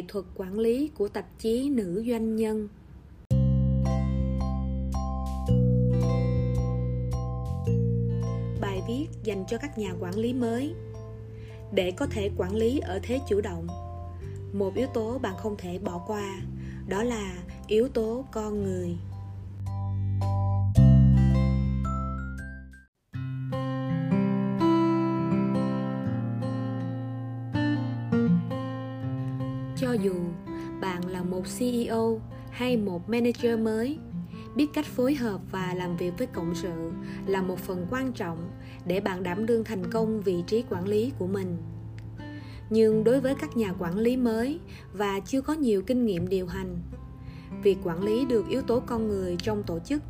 nghệ thuật quản lý của tạp chí nữ doanh nhân. Bài viết dành cho các nhà quản lý mới. Để có thể quản lý ở thế chủ động, một yếu tố bạn không thể bỏ qua, đó là yếu tố con người. Một ceo hay một manager mới. Biết cách phối hợp và làm việc với cộng sự là một phần quan trọng để bạn đảm đương thành công vị trí quản lý của mình. Nhưng đối với các nhà quản lý mới và chưa có nhiều kinh nghiệm điều hành, việc quản lý được yếu tố con người trong tổ chức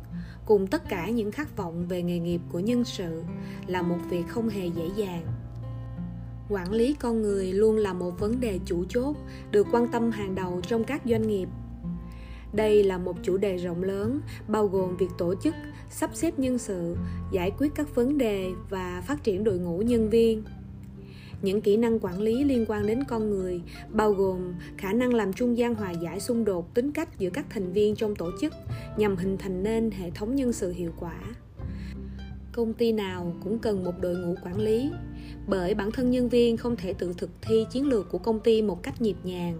cùng tất cả những khát vọng về nghề nghiệp của nhân sự là một việc không hề dễ dàng quản lý con người luôn là một vấn đề chủ chốt, được quan tâm hàng đầu trong các doanh nghiệp. Đây là một chủ đề rộng lớn, bao gồm việc tổ chức, sắp xếp nhân sự, giải quyết các vấn đề và phát triển đội ngũ nhân viên. Những kỹ năng quản lý liên quan đến con người bao gồm khả năng làm trung gian hòa giải xung đột tính cách giữa các thành viên trong tổ chức nhằm hình thành nên hệ thống nhân sự hiệu quả công ty nào cũng cần một đội ngũ quản lý, bởi bản thân nhân viên không thể tự thực thi chiến lược của công ty một cách nhịp nhàng.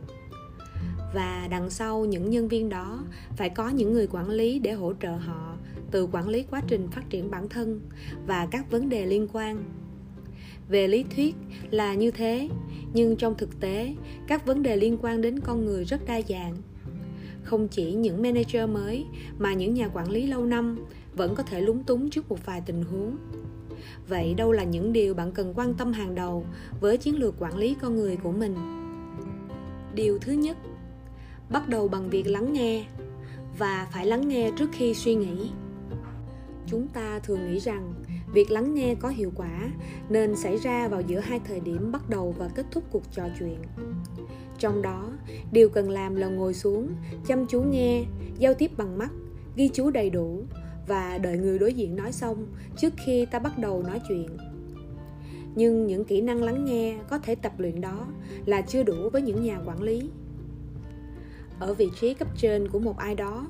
Và đằng sau những nhân viên đó, phải có những người quản lý để hỗ trợ họ từ quản lý quá trình phát triển bản thân và các vấn đề liên quan. Về lý thuyết là như thế, nhưng trong thực tế, các vấn đề liên quan đến con người rất đa dạng. Không chỉ những manager mới, mà những nhà quản lý lâu năm vẫn có thể lúng túng trước một vài tình huống. Vậy đâu là những điều bạn cần quan tâm hàng đầu với chiến lược quản lý con người của mình? Điều thứ nhất, bắt đầu bằng việc lắng nghe và phải lắng nghe trước khi suy nghĩ. Chúng ta thường nghĩ rằng việc lắng nghe có hiệu quả nên xảy ra vào giữa hai thời điểm bắt đầu và kết thúc cuộc trò chuyện. Trong đó, điều cần làm là ngồi xuống, chăm chú nghe, giao tiếp bằng mắt, ghi chú đầy đủ và đợi người đối diện nói xong, trước khi ta bắt đầu nói chuyện. Nhưng những kỹ năng lắng nghe có thể tập luyện đó là chưa đủ với những nhà quản lý. Ở vị trí cấp trên của một ai đó,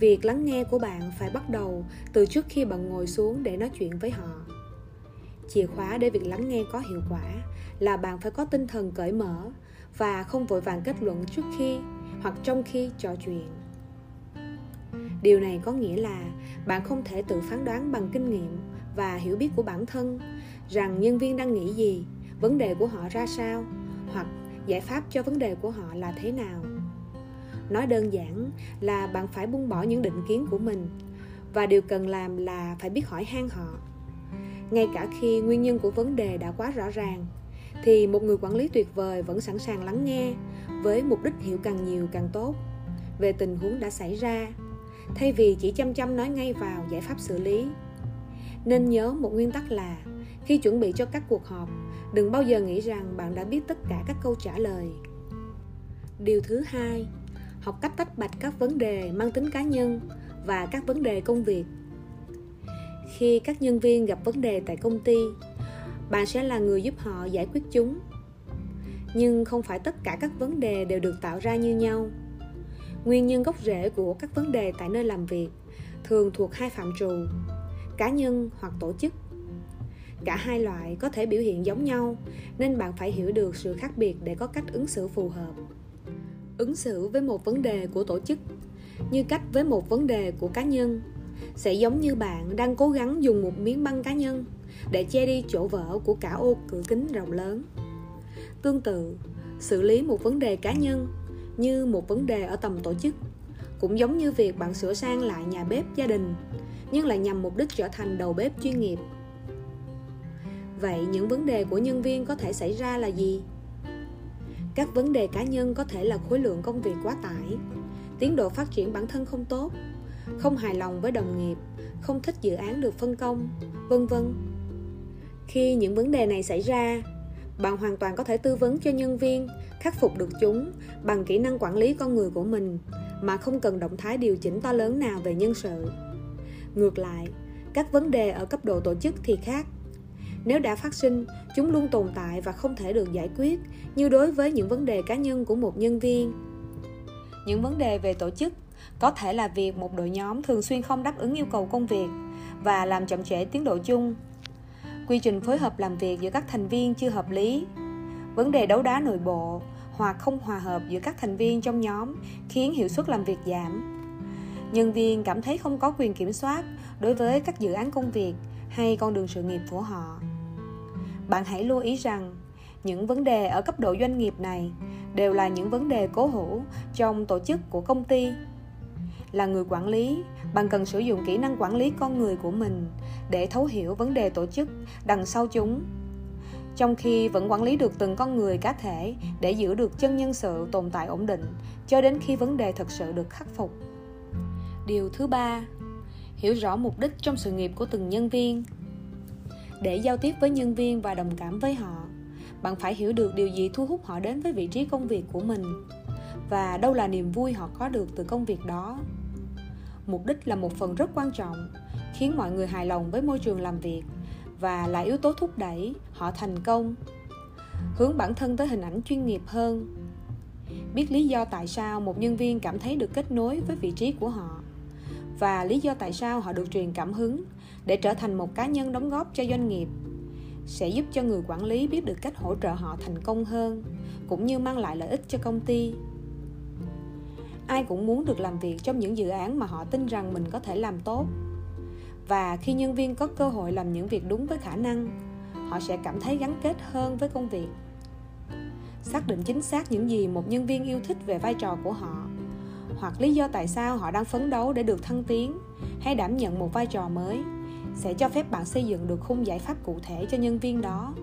việc lắng nghe của bạn phải bắt đầu từ trước khi bạn ngồi xuống để nói chuyện với họ. Chìa khóa để việc lắng nghe có hiệu quả là bạn phải có tinh thần cởi mở và không vội vàng kết luận trước khi hoặc trong khi trò chuyện điều này có nghĩa là bạn không thể tự phán đoán bằng kinh nghiệm và hiểu biết của bản thân rằng nhân viên đang nghĩ gì, vấn đề của họ ra sao, hoặc giải pháp cho vấn đề của họ là thế nào. Nói đơn giản là bạn phải buông bỏ những định kiến của mình và điều cần làm là phải biết hỏi han họ. Ngay cả khi nguyên nhân của vấn đề đã quá rõ ràng, thì một người quản lý tuyệt vời vẫn sẵn sàng lắng nghe với mục đích hiểu càng nhiều càng tốt. Về tình huống đã xảy ra thay vì chỉ chăm chăm nói ngay vào giải pháp xử lý. Nên nhớ một nguyên tắc là, khi chuẩn bị cho các cuộc họp, đừng bao giờ nghĩ rằng bạn đã biết tất cả các câu trả lời. Điều thứ hai, học cách tách bạch các vấn đề mang tính cá nhân và các vấn đề công việc. Khi các nhân viên gặp vấn đề tại công ty, bạn sẽ là người giúp họ giải quyết chúng. Nhưng không phải tất cả các vấn đề đều được tạo ra như nhau nguyên nhân gốc rễ của các vấn đề tại nơi làm việc thường thuộc hai phạm trù, cá nhân hoặc tổ chức. Cả hai loại có thể biểu hiện giống nhau, nên bạn phải hiểu được sự khác biệt để có cách ứng xử phù hợp. Ứng xử với một vấn đề của tổ chức như cách với một vấn đề của cá nhân sẽ giống như bạn đang cố gắng dùng một miếng băng cá nhân để che đi chỗ vỡ của cả ô cửa kính rộng lớn. Tương tự, xử lý một vấn đề cá nhân như một vấn đề ở tầm tổ chức. Cũng giống như việc bạn sửa sang lại nhà bếp gia đình, nhưng lại nhằm mục đích trở thành đầu bếp chuyên nghiệp. Vậy những vấn đề của nhân viên có thể xảy ra là gì? Các vấn đề cá nhân có thể là khối lượng công việc quá tải, tiến độ phát triển bản thân không tốt, không hài lòng với đồng nghiệp, không thích dự án được phân công, vân vân. Khi những vấn đề này xảy ra, bạn hoàn toàn có thể tư vấn cho nhân viên khắc phục được chúng bằng kỹ năng quản lý con người của mình, mà không cần động thái điều chỉnh to lớn nào về nhân sự. Ngược lại, các vấn đề ở cấp độ tổ chức thì khác. Nếu đã phát sinh, chúng luôn tồn tại và không thể được giải quyết, như đối với những vấn đề cá nhân của một nhân viên. Những vấn đề về tổ chức, có thể là việc một đội nhóm thường xuyên không đáp ứng yêu cầu công việc và làm chậm trễ tiến độ chung. Quy trình phối hợp làm việc giữa các thành viên chưa hợp lý. Vấn đề đấu đá nội bộ hoặc không hòa hợp giữa các thành viên trong nhóm, khiến hiệu suất làm việc giảm. Nhân viên cảm thấy không có quyền kiểm soát đối với các dự án công việc hay con đường sự nghiệp của họ. Bạn hãy lưu ý rằng, những vấn đề ở cấp độ doanh nghiệp này đều là những vấn đề cố hữu trong tổ chức của công ty. Là người quản lý, bạn cần sử dụng kỹ năng quản lý con người của mình để thấu hiểu vấn đề tổ chức đằng sau chúng trong khi vẫn quản lý được từng con người cá thể để giữ được chân nhân sự tồn tại ổn định, cho đến khi vấn đề thực sự được khắc phục. Điều thứ ba, hiểu rõ mục đích trong sự nghiệp của từng nhân viên. Để giao tiếp với nhân viên và đồng cảm với họ, bạn phải hiểu được điều gì thu hút họ đến với vị trí công việc của mình và đâu là niềm vui họ có được từ công việc đó. Mục đích là một phần rất quan trọng, khiến mọi người hài lòng với môi trường làm việc và là yếu tố thúc đẩy, họ thành công, hướng bản thân tới hình ảnh chuyên nghiệp hơn. Biết lý do tại sao một nhân viên cảm thấy được kết nối với vị trí của họ và lý do tại sao họ được truyền cảm hứng để trở thành một cá nhân đóng góp cho doanh nghiệp sẽ giúp cho người quản lý biết được cách hỗ trợ họ thành công hơn, cũng như mang lại lợi ích cho công ty. Ai cũng muốn được làm việc trong những dự án mà họ tin rằng mình có thể làm tốt và khi nhân viên có cơ hội làm những việc đúng với khả năng, họ sẽ cảm thấy gắn kết hơn với công việc. Xác định chính xác những gì một nhân viên yêu thích về vai trò của họ, hoặc lý do tại sao họ đang phấn đấu để được thăng tiến hay đảm nhận một vai trò mới, sẽ cho phép bạn xây dựng được khung giải pháp cụ thể cho nhân viên đó,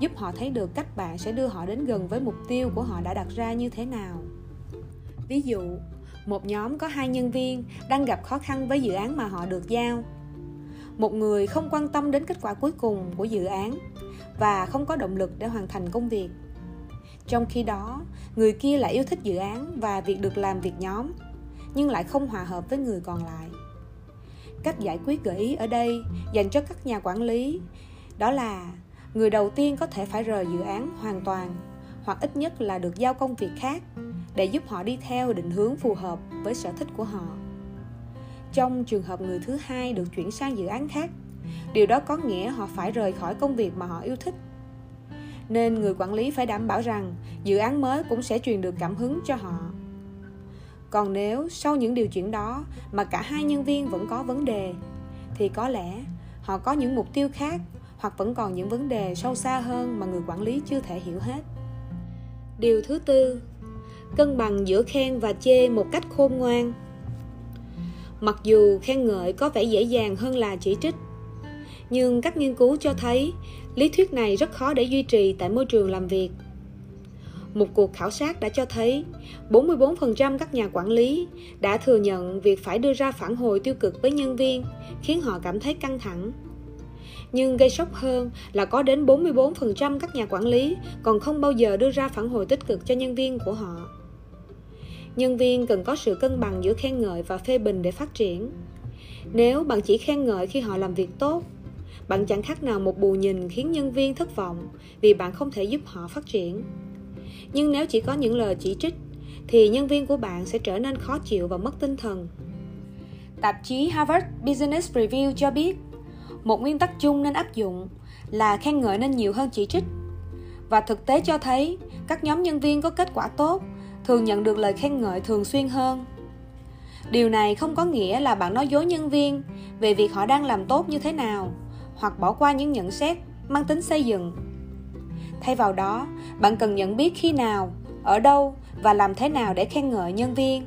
giúp họ thấy được cách bạn sẽ đưa họ đến gần với mục tiêu của họ đã đặt ra như thế nào. Ví dụ, một nhóm có hai nhân viên đang gặp khó khăn với dự án mà họ được giao một người không quan tâm đến kết quả cuối cùng của dự án và không có động lực để hoàn thành công việc. Trong khi đó, người kia lại yêu thích dự án và việc được làm việc nhóm, nhưng lại không hòa hợp với người còn lại. Cách giải quyết gợi ý ở đây dành cho các nhà quản lý đó là người đầu tiên có thể phải rời dự án hoàn toàn hoặc ít nhất là được giao công việc khác để giúp họ đi theo định hướng phù hợp với sở thích của họ trong trường hợp người thứ hai được chuyển sang dự án khác. Điều đó có nghĩa họ phải rời khỏi công việc mà họ yêu thích. Nên người quản lý phải đảm bảo rằng dự án mới cũng sẽ truyền được cảm hứng cho họ. Còn nếu sau những điều chuyển đó mà cả hai nhân viên vẫn có vấn đề, thì có lẽ họ có những mục tiêu khác hoặc vẫn còn những vấn đề sâu xa hơn mà người quản lý chưa thể hiểu hết. Điều thứ tư, cân bằng giữa khen và chê một cách khôn ngoan mặc dù khen ngợi có vẻ dễ dàng hơn là chỉ trích nhưng các nghiên cứu cho thấy, lý thuyết này rất khó để duy trì tại môi trường làm việc một cuộc khảo sát đã cho thấy 44% các nhà quản lý đã thừa nhận việc phải đưa ra phản hồi tiêu cực với nhân viên, khiến họ cảm thấy căng thẳng. Nhưng gây sốc hơn là có đến 44% các nhà quản lý còn không bao giờ đưa ra phản hồi tích cực cho nhân viên của họ. Nhân viên cần có sự cân bằng giữa khen ngợi và phê bình để phát triển. Nếu bạn chỉ khen ngợi khi họ làm việc tốt, bạn chẳng khác nào một bù nhìn khiến nhân viên thất vọng vì bạn không thể giúp họ phát triển. Nhưng nếu chỉ có những lời chỉ trích thì nhân viên của bạn sẽ trở nên khó chịu và mất tinh thần. Tạp chí harvard business review cho biết một nguyên tắc chung nên áp dụng là khen ngợi nên nhiều hơn chỉ trích. Và thực tế cho thấy các nhóm nhân viên có kết quả tốt thường nhận được lời khen ngợi thường xuyên hơn. Điều này không có nghĩa là bạn nói dối nhân viên về việc họ đang làm tốt như thế nào, hoặc bỏ qua những nhận xét mang tính xây dựng. Thay vào đó, bạn cần nhận biết khi nào, ở đâu và làm thế nào để khen ngợi nhân viên.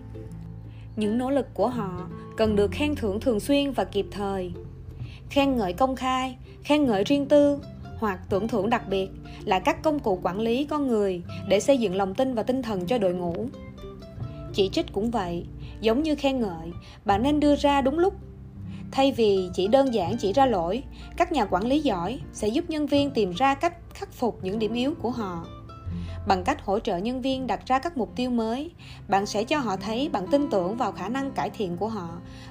Những nỗ lực của họ cần được khen thưởng thường xuyên và kịp thời. Khen ngợi công khai, khen ngợi riêng tư hoặc tưởng thưởng đặc biệt là các công cụ quản lý con người để xây dựng lòng tin và tinh thần cho đội ngũ. Chỉ trích cũng vậy, giống như khen ngợi, bạn nên đưa ra đúng lúc. Thay vì chỉ đơn giản chỉ ra lỗi, các nhà quản lý giỏi sẽ giúp nhân viên tìm ra cách khắc phục những điểm yếu của họ. Bằng cách hỗ trợ nhân viên đặt ra các mục tiêu mới, bạn sẽ cho họ thấy bạn tin tưởng vào khả năng cải thiện của họ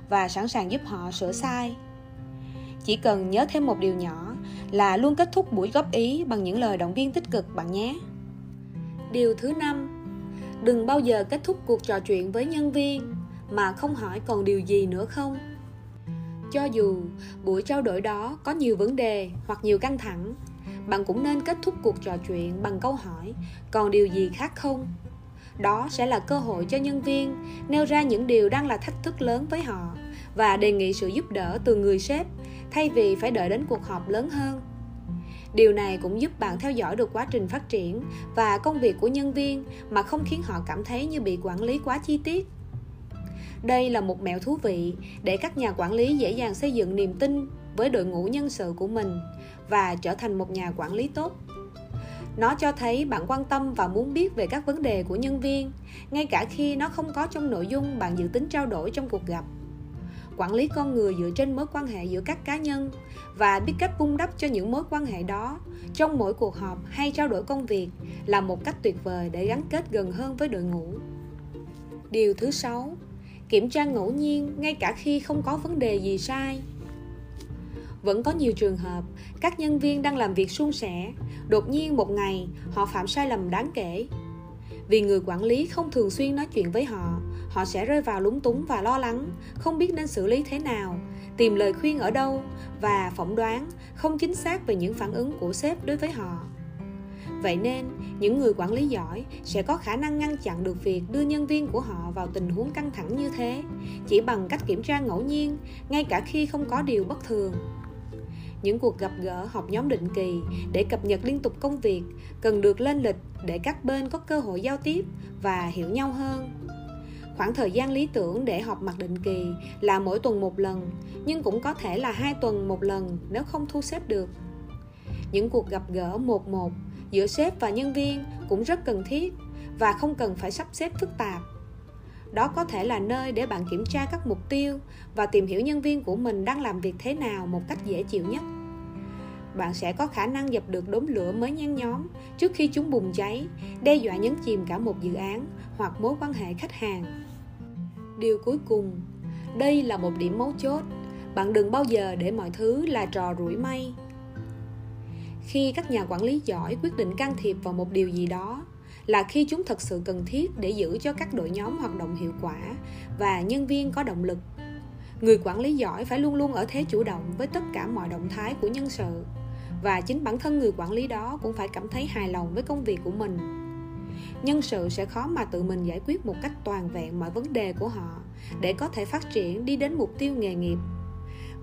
và sẵn sàng giúp họ sửa sai chỉ cần nhớ thêm một điều nhỏ là luôn kết thúc buổi góp ý bằng những lời động viên tích cực bạn nhé. Điều thứ năm, đừng bao giờ kết thúc cuộc trò chuyện với nhân viên mà không hỏi còn điều gì nữa không. Cho dù buổi trao đổi đó có nhiều vấn đề hoặc nhiều căng thẳng, bạn cũng nên kết thúc cuộc trò chuyện bằng câu hỏi còn điều gì khác không? Đó sẽ là cơ hội cho nhân viên nêu ra những điều đang là thách thức lớn với họ và đề nghị sự giúp đỡ từ người sếp thay vì phải đợi đến cuộc họp lớn hơn. Điều này cũng giúp bạn theo dõi được quá trình phát triển và công việc của nhân viên mà không khiến họ cảm thấy như bị quản lý quá chi tiết. Đây là một mẹo thú vị để các nhà quản lý dễ dàng xây dựng niềm tin với đội ngũ nhân sự của mình và trở thành một nhà quản lý tốt. Nó cho thấy bạn quan tâm và muốn biết về các vấn đề của nhân viên, ngay cả khi nó không có trong nội dung bạn dự tính trao đổi trong cuộc gặp quản lý con người dựa trên mối quan hệ giữa các cá nhân và biết cách vun đắp cho những mối quan hệ đó trong mỗi cuộc họp hay trao đổi công việc là một cách tuyệt vời để gắn kết gần hơn với đội ngũ. Điều thứ sáu, kiểm tra ngẫu nhiên ngay cả khi không có vấn đề gì sai. Vẫn có nhiều trường hợp các nhân viên đang làm việc suôn sẻ, đột nhiên một ngày họ phạm sai lầm đáng kể. Vì người quản lý không thường xuyên nói chuyện với họ họ sẽ rơi vào lúng túng và lo lắng, không biết nên xử lý thế nào, tìm lời khuyên ở đâu và phỏng đoán không chính xác về những phản ứng của sếp đối với họ. Vậy nên, những người quản lý giỏi sẽ có khả năng ngăn chặn được việc đưa nhân viên của họ vào tình huống căng thẳng như thế, chỉ bằng cách kiểm tra ngẫu nhiên, ngay cả khi không có điều bất thường. Những cuộc gặp gỡ họp nhóm định kỳ để cập nhật liên tục công việc cần được lên lịch để các bên có cơ hội giao tiếp và hiểu nhau hơn. Khoảng thời gian lý tưởng để họp mặt định kỳ là mỗi tuần một lần, nhưng cũng có thể là hai tuần một lần nếu không thu xếp được. Những cuộc gặp gỡ một một giữa sếp và nhân viên cũng rất cần thiết và không cần phải sắp xếp phức tạp. Đó có thể là nơi để bạn kiểm tra các mục tiêu và tìm hiểu nhân viên của mình đang làm việc thế nào một cách dễ chịu nhất bạn sẽ có khả năng dập được đốm lửa mới nhen nhóm trước khi chúng bùng cháy, đe dọa nhấn chìm cả một dự án hoặc mối quan hệ khách hàng. Điều cuối cùng, đây là một điểm mấu chốt, bạn đừng bao giờ để mọi thứ là trò rủi may. Khi các nhà quản lý giỏi quyết định can thiệp vào một điều gì đó, là khi chúng thật sự cần thiết để giữ cho các đội nhóm hoạt động hiệu quả và nhân viên có động lực. Người quản lý giỏi phải luôn luôn ở thế chủ động với tất cả mọi động thái của nhân sự. Và chính bản thân người quản lý đó cũng phải cảm thấy hài lòng với công việc của mình nhân sự sẽ khó mà tự mình giải quyết một cách toàn vẹn mọi vấn đề của họ để có thể phát triển đi đến mục tiêu nghề nghiệp.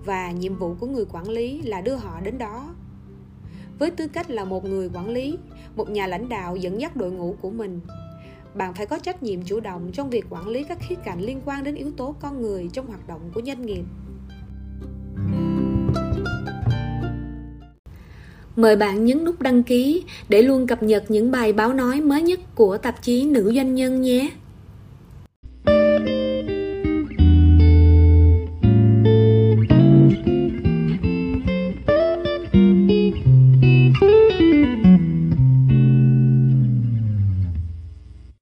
Và nhiệm vụ của người quản lý là đưa họ đến đó. Với tư cách là một người quản lý, một nhà lãnh đạo dẫn dắt đội ngũ của mình, bạn phải có trách nhiệm chủ động trong việc quản lý các khía cạnh liên quan đến yếu tố con người trong hoạt động của doanh nghiệp. Mời bạn nhấn nút đăng ký để luôn cập nhật những bài báo nói mới nhất của tạp chí Nữ Doanh nhân nhé.